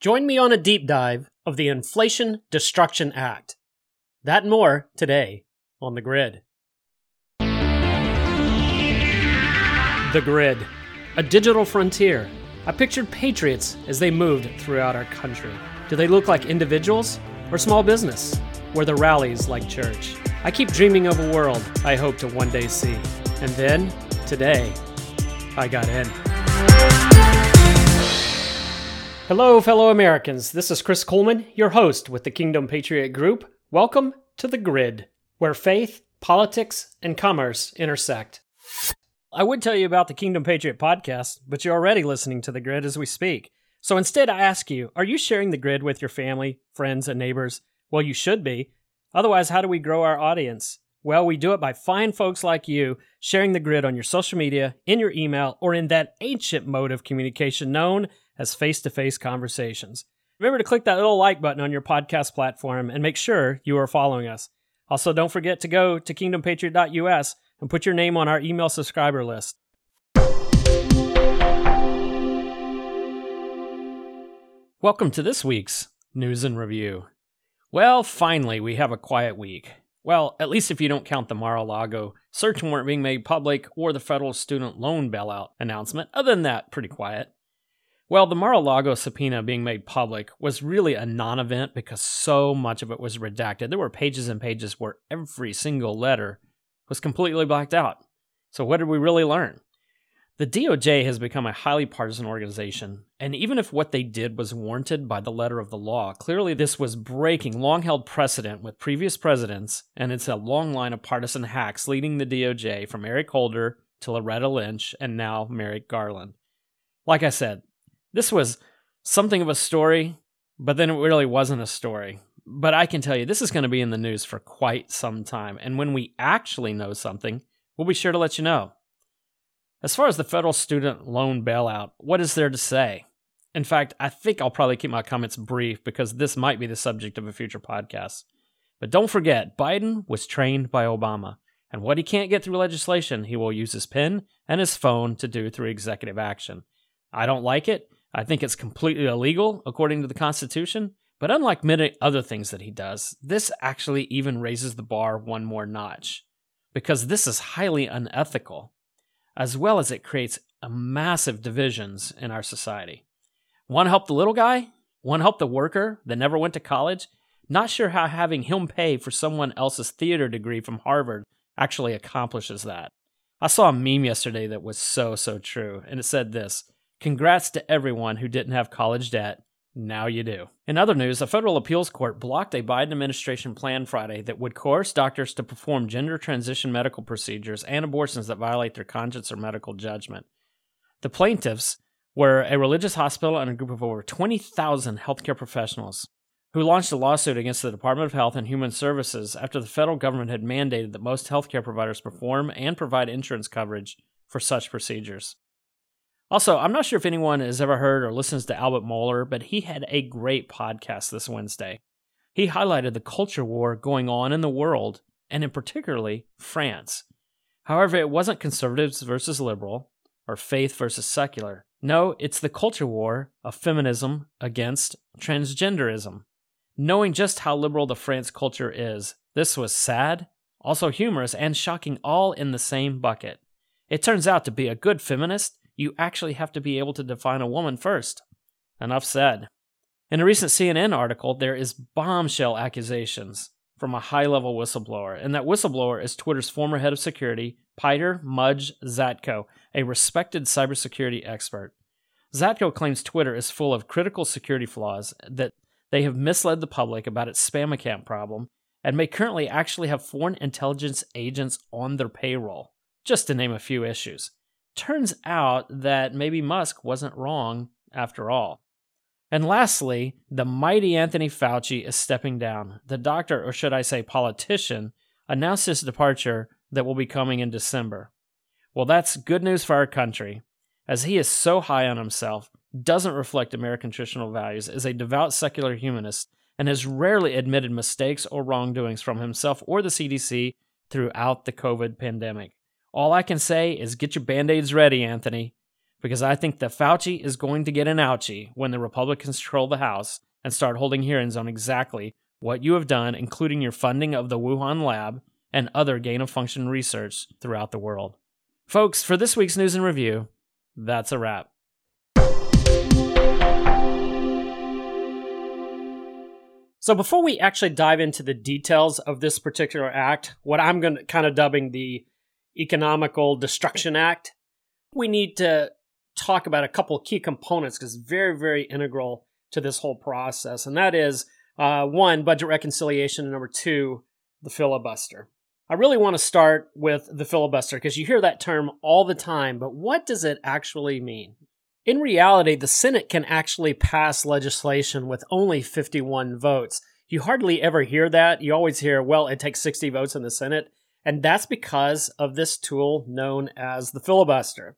Join me on a deep dive of the Inflation Destruction Act. That and more today on The Grid. The Grid, a digital frontier. I pictured patriots as they moved throughout our country. Do they look like individuals or small business? Were the rallies like church? I keep dreaming of a world I hope to one day see. And then, today, I got in. Hello, fellow Americans. This is Chris Kuhlmann, your host with the Kingdom Patriot Group. Welcome to The Grid, where faith, politics, and commerce intersect. I would tell you about the Kingdom Patriot podcast, but you're already listening to The Grid as we speak. So instead, I ask you are you sharing The Grid with your family, friends, and neighbors? Well, you should be. Otherwise, how do we grow our audience? Well, we do it by fine folks like you sharing the grid on your social media, in your email, or in that ancient mode of communication known as face to face conversations. Remember to click that little like button on your podcast platform and make sure you are following us. Also, don't forget to go to kingdompatriot.us and put your name on our email subscriber list. Welcome to this week's News and Review. Well, finally, we have a quiet week. Well, at least if you don't count the Mar a Lago search warrant being made public or the federal student loan bailout announcement. Other than that, pretty quiet. Well, the Mar a Lago subpoena being made public was really a non event because so much of it was redacted. There were pages and pages where every single letter was completely blacked out. So, what did we really learn? The DOJ has become a highly partisan organization, and even if what they did was warranted by the letter of the law, clearly this was breaking long held precedent with previous presidents, and it's a long line of partisan hacks leading the DOJ from Eric Holder to Loretta Lynch and now Merrick Garland. Like I said, this was something of a story, but then it really wasn't a story. But I can tell you, this is going to be in the news for quite some time, and when we actually know something, we'll be sure to let you know. As far as the federal student loan bailout, what is there to say? In fact, I think I'll probably keep my comments brief because this might be the subject of a future podcast. But don't forget, Biden was trained by Obama, and what he can't get through legislation, he will use his pen and his phone to do through executive action. I don't like it. I think it's completely illegal according to the Constitution. But unlike many other things that he does, this actually even raises the bar one more notch. Because this is highly unethical as well as it creates massive divisions in our society. One help the little guy, one help the worker that never went to college. Not sure how having him pay for someone else's theater degree from Harvard actually accomplishes that. I saw a meme yesterday that was so, so true, and it said this Congrats to everyone who didn't have college debt now you do. In other news, a federal appeals court blocked a Biden administration plan Friday that would coerce doctors to perform gender transition medical procedures and abortions that violate their conscience or medical judgment. The plaintiffs were a religious hospital and a group of over 20,000 healthcare professionals who launched a lawsuit against the Department of Health and Human Services after the federal government had mandated that most healthcare providers perform and provide insurance coverage for such procedures. Also, I'm not sure if anyone has ever heard or listens to Albert Mohler, but he had a great podcast this Wednesday. He highlighted the culture war going on in the world, and in particularly France. However, it wasn't conservatives versus liberal or faith versus secular. No, it's the culture war of feminism against transgenderism. Knowing just how liberal the France culture is, this was sad, also humorous, and shocking all in the same bucket. It turns out to be a good feminist you actually have to be able to define a woman first. Enough said. In a recent CNN article, there is bombshell accusations from a high level whistleblower, and that whistleblower is Twitter's former head of security, Peter Mudge Zatko, a respected cybersecurity expert. Zatko claims Twitter is full of critical security flaws, that they have misled the public about its spam account problem, and may currently actually have foreign intelligence agents on their payroll, just to name a few issues turns out that maybe Musk wasn't wrong after all. And lastly, the mighty Anthony Fauci is stepping down. The doctor, or should I say politician, announced his departure that will be coming in December. Well, that's good news for our country, as he is so high on himself, doesn't reflect American traditional values, is a devout secular humanist, and has rarely admitted mistakes or wrongdoings from himself or the CDC throughout the COVID pandemic. All I can say is get your band aids ready, Anthony, because I think that Fauci is going to get an ouchie when the Republicans control the House and start holding hearings on exactly what you have done, including your funding of the Wuhan lab and other gain of function research throughout the world. Folks, for this week's news and review, that's a wrap. So before we actually dive into the details of this particular act, what I'm going to kind of dubbing the Economical Destruction Act, we need to talk about a couple key components because it's very, very integral to this whole process. And that is uh, one, budget reconciliation, and number two, the filibuster. I really want to start with the filibuster because you hear that term all the time, but what does it actually mean? In reality, the Senate can actually pass legislation with only 51 votes. You hardly ever hear that. You always hear, well, it takes 60 votes in the Senate. And that's because of this tool known as the filibuster.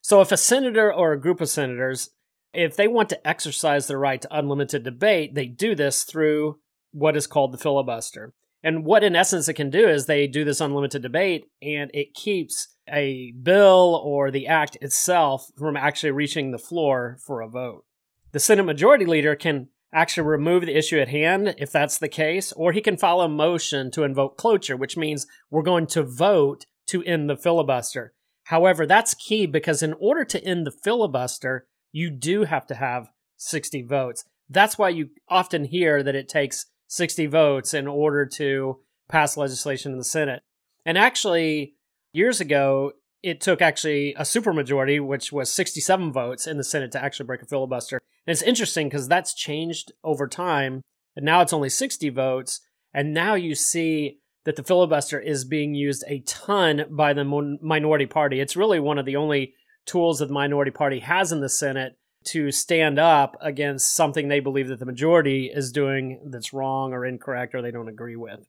So if a senator or a group of senators, if they want to exercise their right to unlimited debate, they do this through what is called the filibuster. And what, in essence, it can do is they do this unlimited debate and it keeps a bill or the act itself from actually reaching the floor for a vote. The Senate Majority Leader can actually remove the issue at hand if that's the case, or he can file a motion to invoke cloture, which means we're going to vote to end the filibuster. However, that's key because in order to end the filibuster, you do have to have 60 votes. That's why you often hear that it takes 60 votes in order to pass legislation in the Senate. And actually, years ago, it took actually a supermajority, which was 67 votes in the Senate to actually break a filibuster. And it's interesting because that's changed over time. And now it's only 60 votes. And now you see that the filibuster is being used a ton by the minority party. It's really one of the only tools that the minority party has in the Senate to stand up against something they believe that the majority is doing that's wrong or incorrect or they don't agree with.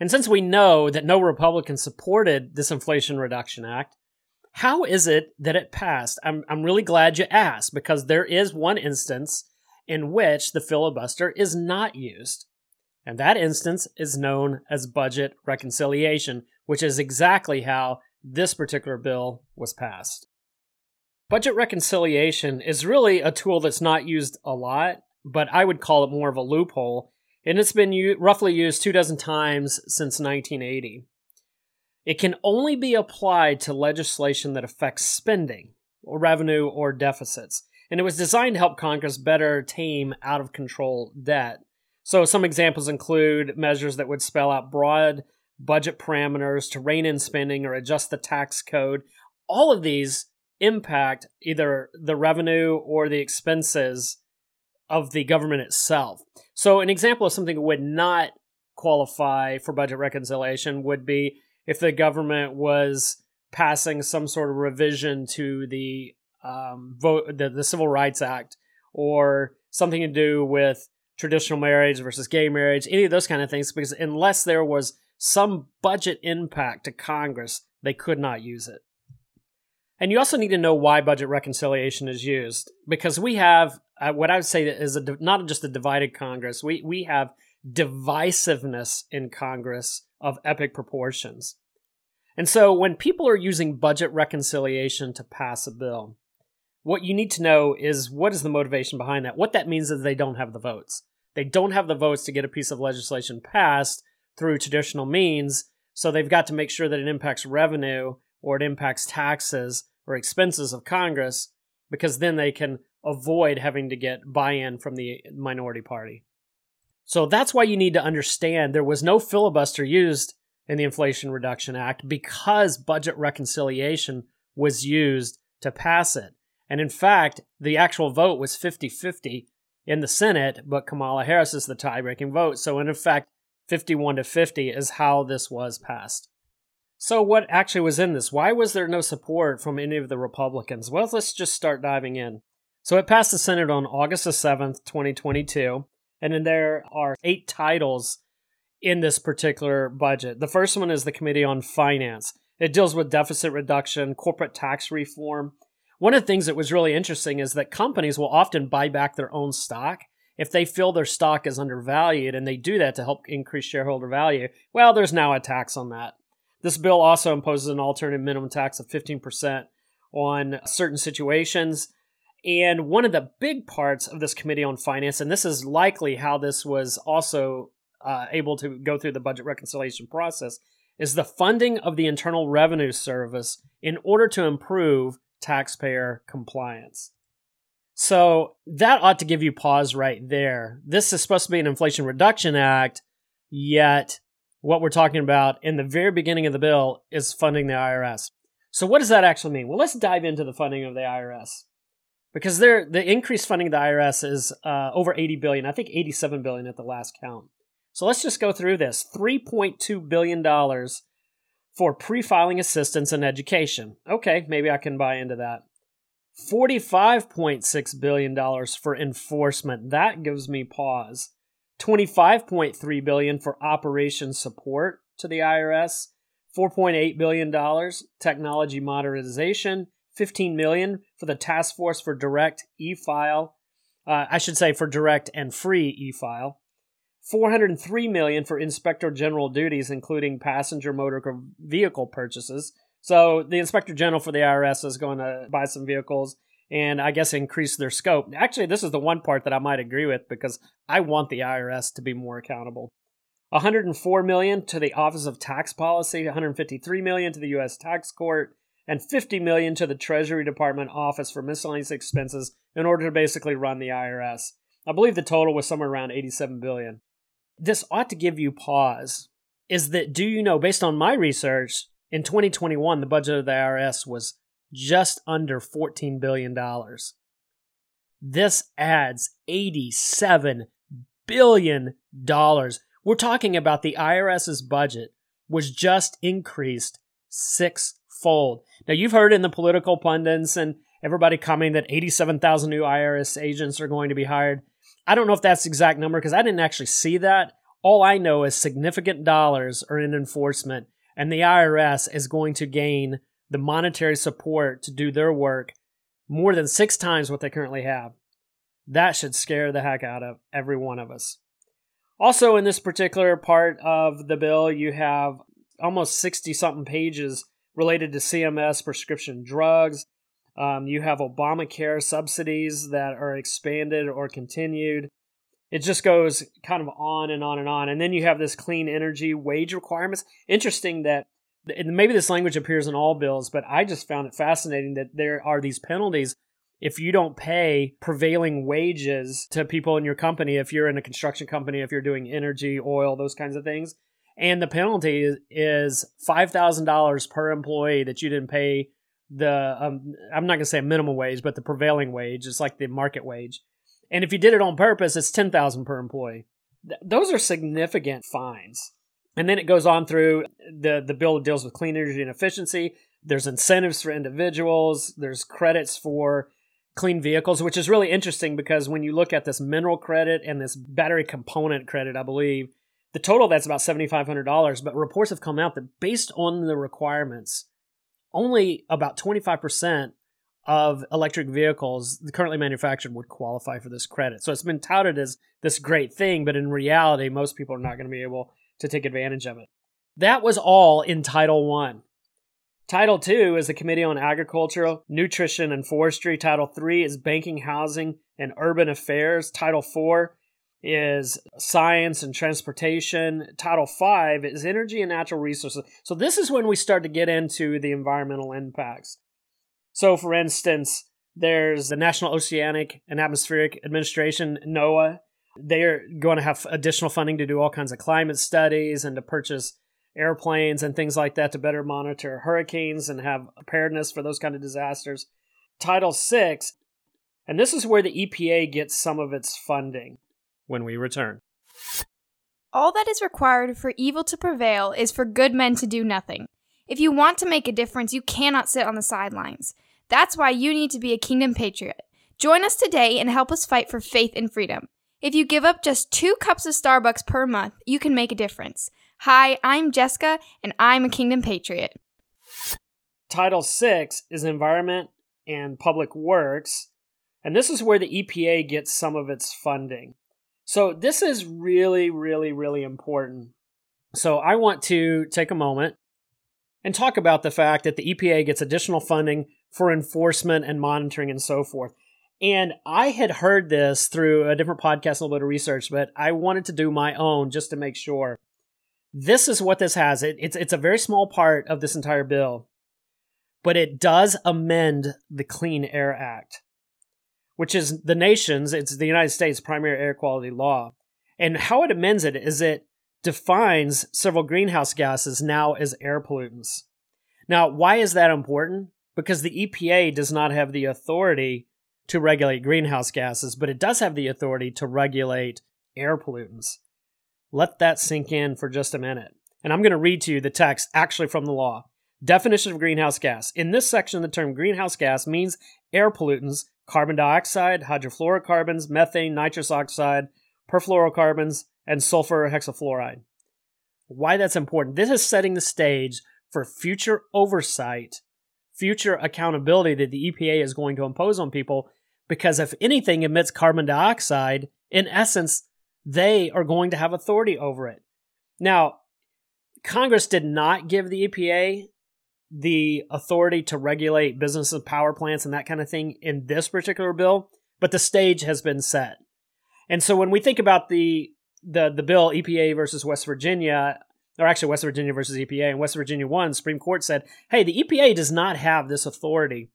And since we know that no Republicans supported this Inflation Reduction Act, how is it that it passed? I'm, I'm really glad you asked because there is one instance in which the filibuster is not used. And that instance is known as budget reconciliation, which is exactly how this particular bill was passed. Budget reconciliation is really a tool that's not used a lot, but I would call it more of a loophole, and it's been u- roughly used two dozen times since 1980. It can only be applied to legislation that affects spending, or revenue, or deficits, and it was designed to help Congress better tame out of control debt. So, some examples include measures that would spell out broad budget parameters to rein in spending or adjust the tax code. All of these impact either the revenue or the expenses of the government itself. So, an example of something that would not qualify for budget reconciliation would be if the government was passing some sort of revision to the um, vote, the, the Civil Rights Act, or something to do with traditional marriage versus gay marriage, any of those kind of things. Because unless there was some budget impact to Congress, they could not use it. And you also need to know why budget reconciliation is used because we have uh, what I would say is a, not just a divided Congress. We we have divisiveness in Congress of epic proportions. And so when people are using budget reconciliation to pass a bill, what you need to know is what is the motivation behind that? What that means is they don't have the votes. They don't have the votes to get a piece of legislation passed through traditional means, so they've got to make sure that it impacts revenue or it impacts taxes or expenses of Congress because then they can avoid having to get buy in from the minority party. So that's why you need to understand there was no filibuster used in the Inflation Reduction Act because budget reconciliation was used to pass it. And in fact, the actual vote was 50 50 in the Senate, but Kamala Harris is the tie breaking vote. So, in effect, 51 to 50 is how this was passed. So, what actually was in this? Why was there no support from any of the Republicans? Well, let's just start diving in. So, it passed the Senate on August the 7th, 2022, and then there are eight titles in this particular budget. The first one is the Committee on Finance. It deals with deficit reduction, corporate tax reform. One of the things that was really interesting is that companies will often buy back their own stock if they feel their stock is undervalued and they do that to help increase shareholder value. Well, there's now a tax on that. This bill also imposes an alternative minimum tax of 15% on certain situations. And one of the big parts of this Committee on Finance, and this is likely how this was also uh, able to go through the budget reconciliation process, is the funding of the Internal Revenue Service in order to improve taxpayer compliance. So that ought to give you pause right there. This is supposed to be an Inflation Reduction Act, yet what we're talking about in the very beginning of the bill is funding the IRS. So what does that actually mean? Well, let's dive into the funding of the IRS because there the increased funding of the IRS is uh, over 80 billion. I think 87 billion at the last count. So let's just go through this. 3.2 billion dollars for pre-filing assistance and education. Okay, maybe I can buy into that. $45.6 billion for enforcement. That gives me pause. 25.3 billion for operation support to the IRS. $4.8 billion technology modernization. 15 million for the task force for direct e-file. Uh, I should say for direct and free e-file. 403 million for inspector general duties including passenger motor vehicle purchases so the inspector general for the IRS is going to buy some vehicles and I guess increase their scope. Actually, this is the one part that I might agree with because I want the IRS to be more accountable. 104 million to the Office of Tax Policy, 153 million to the US Tax Court, and 50 million to the Treasury Department Office for miscellaneous expenses in order to basically run the IRS. I believe the total was somewhere around 87 billion. This ought to give you pause. Is that do you know based on my research in 2021, the budget of the IRS was just under $14 billion. This adds $87 billion. We're talking about the IRS's budget was just increased sixfold. Now, you've heard in the political pundits and everybody coming that 87,000 new IRS agents are going to be hired. I don't know if that's the exact number because I didn't actually see that. All I know is significant dollars are in enforcement and the IRS is going to gain the monetary support to do their work more than six times what they currently have. That should scare the heck out of every one of us. Also, in this particular part of the bill, you have almost 60 something pages related to CMS prescription drugs. Um, you have Obamacare subsidies that are expanded or continued it just goes kind of on and on and on. And then you have this clean energy wage requirements. Interesting that maybe this language appears in all bills, but I just found it fascinating that there are these penalties if you don't pay prevailing wages to people in your company, if you're in a construction company, if you're doing energy, oil, those kinds of things. And the penalty is, is $5,000 per employee that you didn't pay the, um, I'm not going to say minimum wage, but the prevailing wage. It's like the market wage. And if you did it on purpose, it's 10,000 per employee. Th- those are significant fines. And then it goes on through the the bill deals with clean energy and efficiency. There's incentives for individuals, there's credits for clean vehicles, which is really interesting because when you look at this mineral credit and this battery component credit, I believe the total that's about $7500, but reports have come out that based on the requirements, only about 25% of electric vehicles currently manufactured would qualify for this credit. So it's been touted as this great thing, but in reality, most people are not going to be able to take advantage of it. That was all in Title 1. Title 2 is the Committee on Agriculture, Nutrition, and Forestry. Title 3 is Banking, Housing, and Urban Affairs. Title 4 is Science and Transportation. Title 5 is Energy and Natural Resources. So this is when we start to get into the environmental impacts. So, for instance, there's the National Oceanic and Atmospheric Administration, NOAA. They're going to have additional funding to do all kinds of climate studies and to purchase airplanes and things like that to better monitor hurricanes and have preparedness for those kind of disasters. Title 6, and this is where the EPA gets some of its funding when we return. All that is required for evil to prevail is for good men to do nothing. If you want to make a difference, you cannot sit on the sidelines. That's why you need to be a kingdom patriot. Join us today and help us fight for faith and freedom. If you give up just two cups of Starbucks per month, you can make a difference. Hi, I'm Jessica, and I'm a kingdom patriot. Title VI is Environment and Public Works, and this is where the EPA gets some of its funding. So, this is really, really, really important. So, I want to take a moment and talk about the fact that the EPA gets additional funding for enforcement and monitoring and so forth. And I had heard this through a different podcast, a little bit of research, but I wanted to do my own just to make sure. This is what this has. It, it's it's a very small part of this entire bill, but it does amend the Clean Air Act, which is the nation's, it's the United States' primary air quality law. And how it amends it is it defines several greenhouse gases now as air pollutants. Now, why is that important? Because the EPA does not have the authority to regulate greenhouse gases, but it does have the authority to regulate air pollutants. Let that sink in for just a minute. And I'm going to read to you the text actually from the law. Definition of greenhouse gas. In this section, the term greenhouse gas means air pollutants, carbon dioxide, hydrofluorocarbons, methane, nitrous oxide, perfluorocarbons, and sulfur hexafluoride. Why that's important. This is setting the stage for future oversight, future accountability that the EPA is going to impose on people because if anything emits carbon dioxide, in essence, they are going to have authority over it. Now, Congress did not give the EPA the authority to regulate businesses, power plants, and that kind of thing in this particular bill, but the stage has been set. And so when we think about the the the bill EPA versus West Virginia, or actually West Virginia versus EPA, and West Virginia won, Supreme Court said, "Hey, the EPA does not have this authority."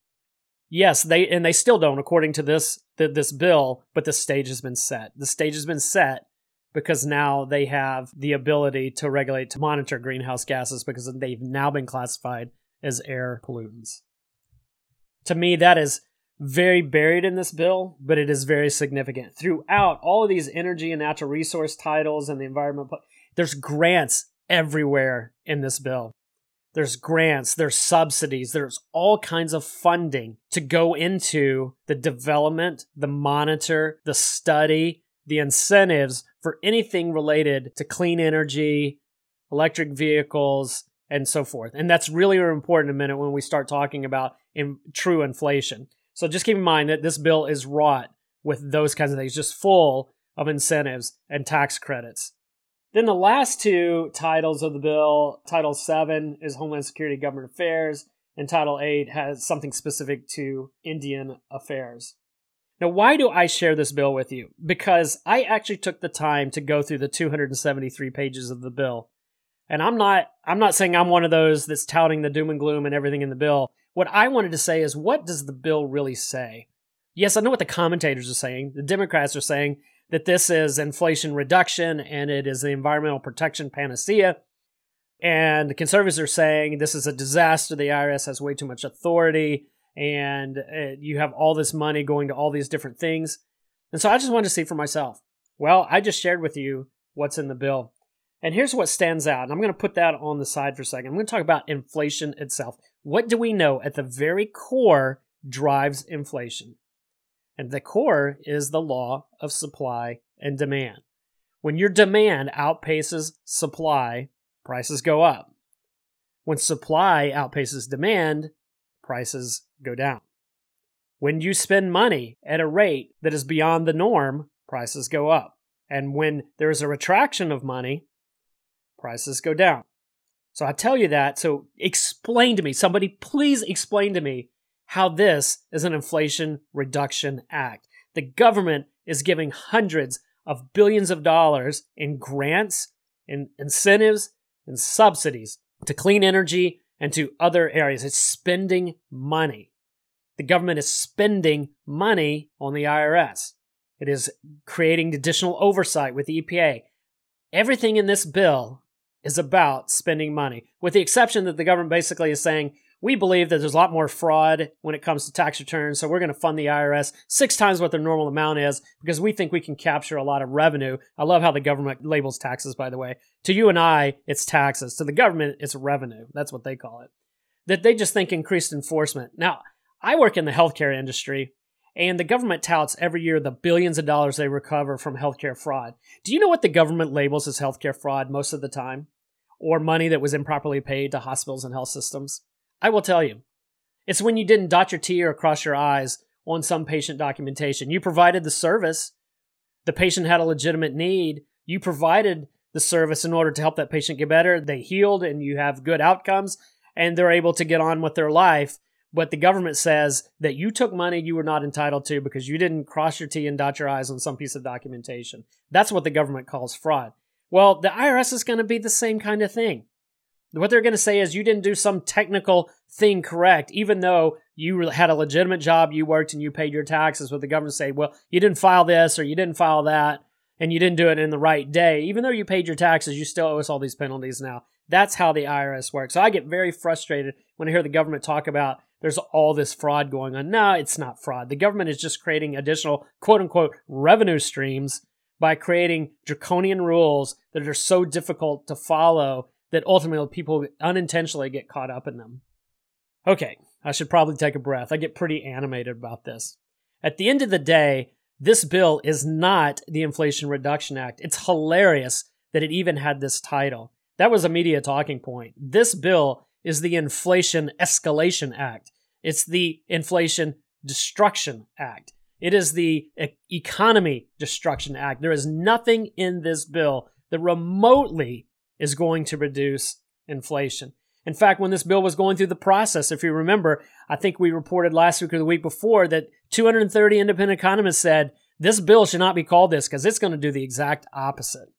Yes, they and they still don't, according to this the, this bill. But the stage has been set. The stage has been set because now they have the ability to regulate to monitor greenhouse gases because they've now been classified as air pollutants. To me, that is very buried in this bill, but it is very significant. Throughout all of these energy and natural resource titles and the environment, there's grants everywhere in this bill. There's grants, there's subsidies, there's all kinds of funding to go into the development, the monitor, the study, the incentives for anything related to clean energy, electric vehicles, and so forth. And that's really important in a minute when we start talking about in true inflation. So just keep in mind that this bill is wrought with those kinds of things, just full of incentives and tax credits. Then the last two titles of the bill, Title 7 is Homeland Security Government Affairs, and Title 8 has something specific to Indian affairs. Now, why do I share this bill with you? Because I actually took the time to go through the 273 pages of the bill. And I'm not I'm not saying I'm one of those that's touting the doom and gloom and everything in the bill. What I wanted to say is what does the bill really say? Yes, I know what the commentators are saying. The Democrats are saying that this is inflation reduction and it is the environmental protection panacea. And the conservatives are saying this is a disaster. The IRS has way too much authority and uh, you have all this money going to all these different things. And so I just wanted to see for myself. Well, I just shared with you what's in the bill. And here's what stands out. And I'm going to put that on the side for a second. I'm going to talk about inflation itself. What do we know at the very core drives inflation? And the core is the law of supply and demand. When your demand outpaces supply, prices go up. When supply outpaces demand, prices go down. When you spend money at a rate that is beyond the norm, prices go up. And when there is a retraction of money, prices go down. So I tell you that. So explain to me, somebody please explain to me how this is an Inflation Reduction Act. The government is giving hundreds of billions of dollars in grants, in incentives, and subsidies to clean energy and to other areas. It's spending money. The government is spending money on the IRS. It is creating additional oversight with the EPA. Everything in this bill is about spending money, with the exception that the government basically is saying, we believe that there's a lot more fraud when it comes to tax returns, so we're going to fund the IRS six times what their normal amount is because we think we can capture a lot of revenue. I love how the government labels taxes, by the way. To you and I, it's taxes. To the government, it's revenue. That's what they call it. That they just think increased enforcement. Now, I work in the healthcare industry, and the government touts every year the billions of dollars they recover from healthcare fraud. Do you know what the government labels as healthcare fraud most of the time? Or money that was improperly paid to hospitals and health systems? I will tell you. It's when you didn't dot your T or cross your I's on some patient documentation. You provided the service. The patient had a legitimate need. You provided the service in order to help that patient get better. They healed and you have good outcomes and they're able to get on with their life. but the government says that you took money you were not entitled to because you didn't cross your T and dot your I's on some piece of documentation. That's what the government calls fraud. Well, the IRS is going to be the same kind of thing. What they're going to say is you didn't do some technical thing correct, even though you had a legitimate job, you worked and you paid your taxes. What the government say, well, you didn't file this or you didn't file that, and you didn't do it in the right day. Even though you paid your taxes, you still owe us all these penalties now. That's how the IRS works. So I get very frustrated when I hear the government talk about there's all this fraud going on. No, it's not fraud. The government is just creating additional quote unquote revenue streams by creating draconian rules that are so difficult to follow that ultimately people unintentionally get caught up in them. Okay, I should probably take a breath. I get pretty animated about this. At the end of the day, this bill is not the Inflation Reduction Act. It's hilarious that it even had this title. That was a media talking point. This bill is the Inflation Escalation Act. It's the Inflation Destruction Act. It is the Economy Destruction Act. There is nothing in this bill that remotely is going to reduce inflation. In fact, when this bill was going through the process, if you remember, I think we reported last week or the week before that 230 independent economists said this bill should not be called this because it's going to do the exact opposite.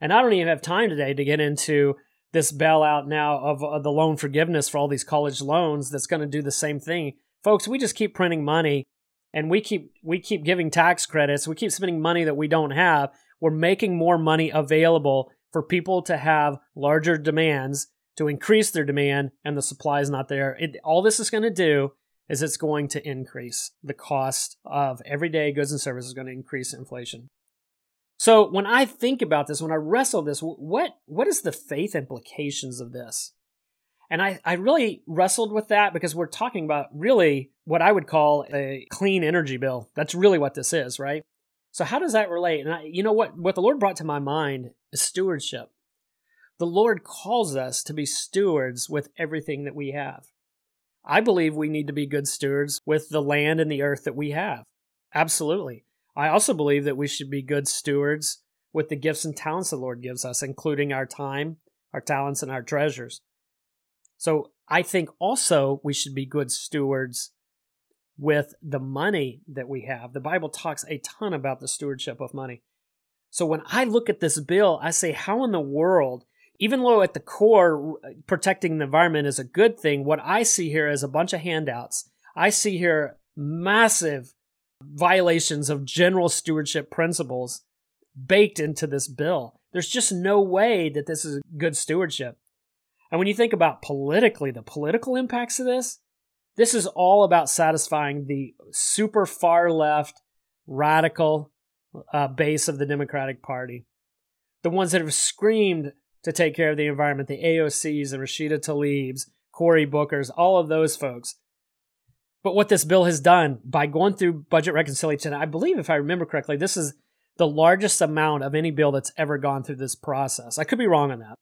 And I don't even have time today to get into this bailout now of, of the loan forgiveness for all these college loans that's going to do the same thing. Folks, we just keep printing money and we keep we keep giving tax credits. We keep spending money that we don't have. We're making more money available for people to have larger demands to increase their demand and the supply is not there. It, all this is going to do is it's going to increase the cost of everyday goods and services is going to increase inflation. So when I think about this, when I wrestle this, what what is the faith implications of this? And I, I really wrestled with that because we're talking about really what I would call a clean energy bill. That's really what this is, right? So how does that relate? And I, you know what? What the Lord brought to my mind is stewardship. The Lord calls us to be stewards with everything that we have. I believe we need to be good stewards with the land and the earth that we have. Absolutely. I also believe that we should be good stewards with the gifts and talents the Lord gives us, including our time, our talents, and our treasures. So I think also we should be good stewards with the money that we have. The Bible talks a ton about the stewardship of money. So when I look at this bill, I say, how in the world, even though at the core, uh, protecting the environment is a good thing, what I see here is a bunch of handouts. I see here massive violations of general stewardship principles baked into this bill. There's just no way that this is good stewardship. And when you think about politically, the political impacts of this, this is all about satisfying the super far left, radical uh, base of the Democratic Party. The ones that have screamed to take care of the environment, the AOCs, the Rashida Tlaibs, Cory Bookers, all of those folks. But what this bill has done by going through budget reconciliation, I believe, if I remember correctly, this is the largest amount of any bill that's ever gone through this process. I could be wrong on that.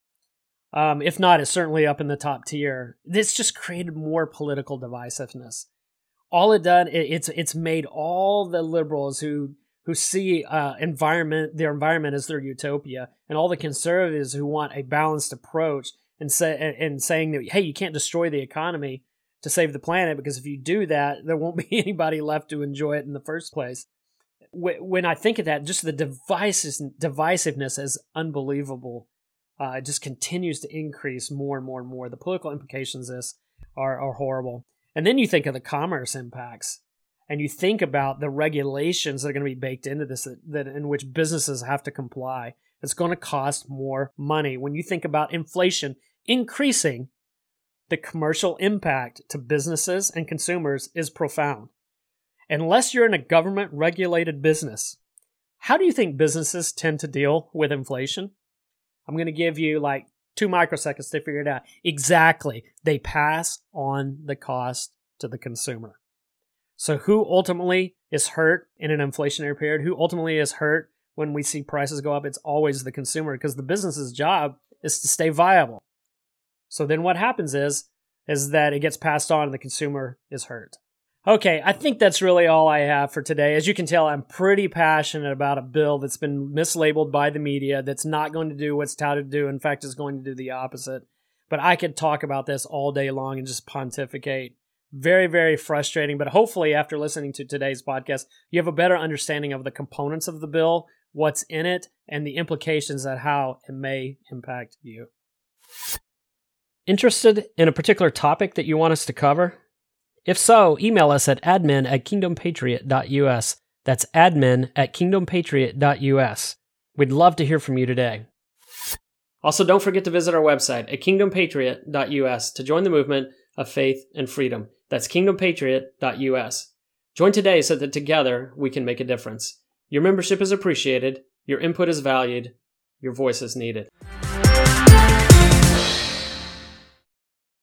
Um, if not, it's certainly up in the top tier. This just created more political divisiveness. All it done, it, it's it's made all the liberals who who see uh, environment their environment as their utopia, and all the conservatives who want a balanced approach and say and, and saying that hey, you can't destroy the economy to save the planet because if you do that, there won't be anybody left to enjoy it in the first place. When I think of that, just the divisiveness is unbelievable uh, it just continues to increase more and more and more. The political implications of this are, are horrible. And then you think of the commerce impacts and you think about the regulations that are going to be baked into this that, that in which businesses have to comply. It's going to cost more money. When you think about inflation increasing, the commercial impact to businesses and consumers is profound. Unless you're in a government regulated business, how do you think businesses tend to deal with inflation? I'm going to give you like two microseconds to figure it out. Exactly. They pass on the cost to the consumer. So, who ultimately is hurt in an inflationary period? Who ultimately is hurt when we see prices go up? It's always the consumer because the business's job is to stay viable. So then what happens is is that it gets passed on and the consumer is hurt. Okay, I think that's really all I have for today. As you can tell, I'm pretty passionate about a bill that's been mislabeled by the media that's not going to do what's touted to do. In fact, is going to do the opposite. But I could talk about this all day long and just pontificate. very, very frustrating. But hopefully, after listening to today's podcast, you have a better understanding of the components of the bill, what's in it, and the implications that how it may impact you. Interested in a particular topic that you want us to cover? If so, email us at admin at kingdompatriot.us. That's admin at kingdompatriot.us. We'd love to hear from you today. Also, don't forget to visit our website at kingdompatriot.us to join the movement of faith and freedom. That's kingdompatriot.us. Join today so that together we can make a difference. Your membership is appreciated, your input is valued, your voice is needed.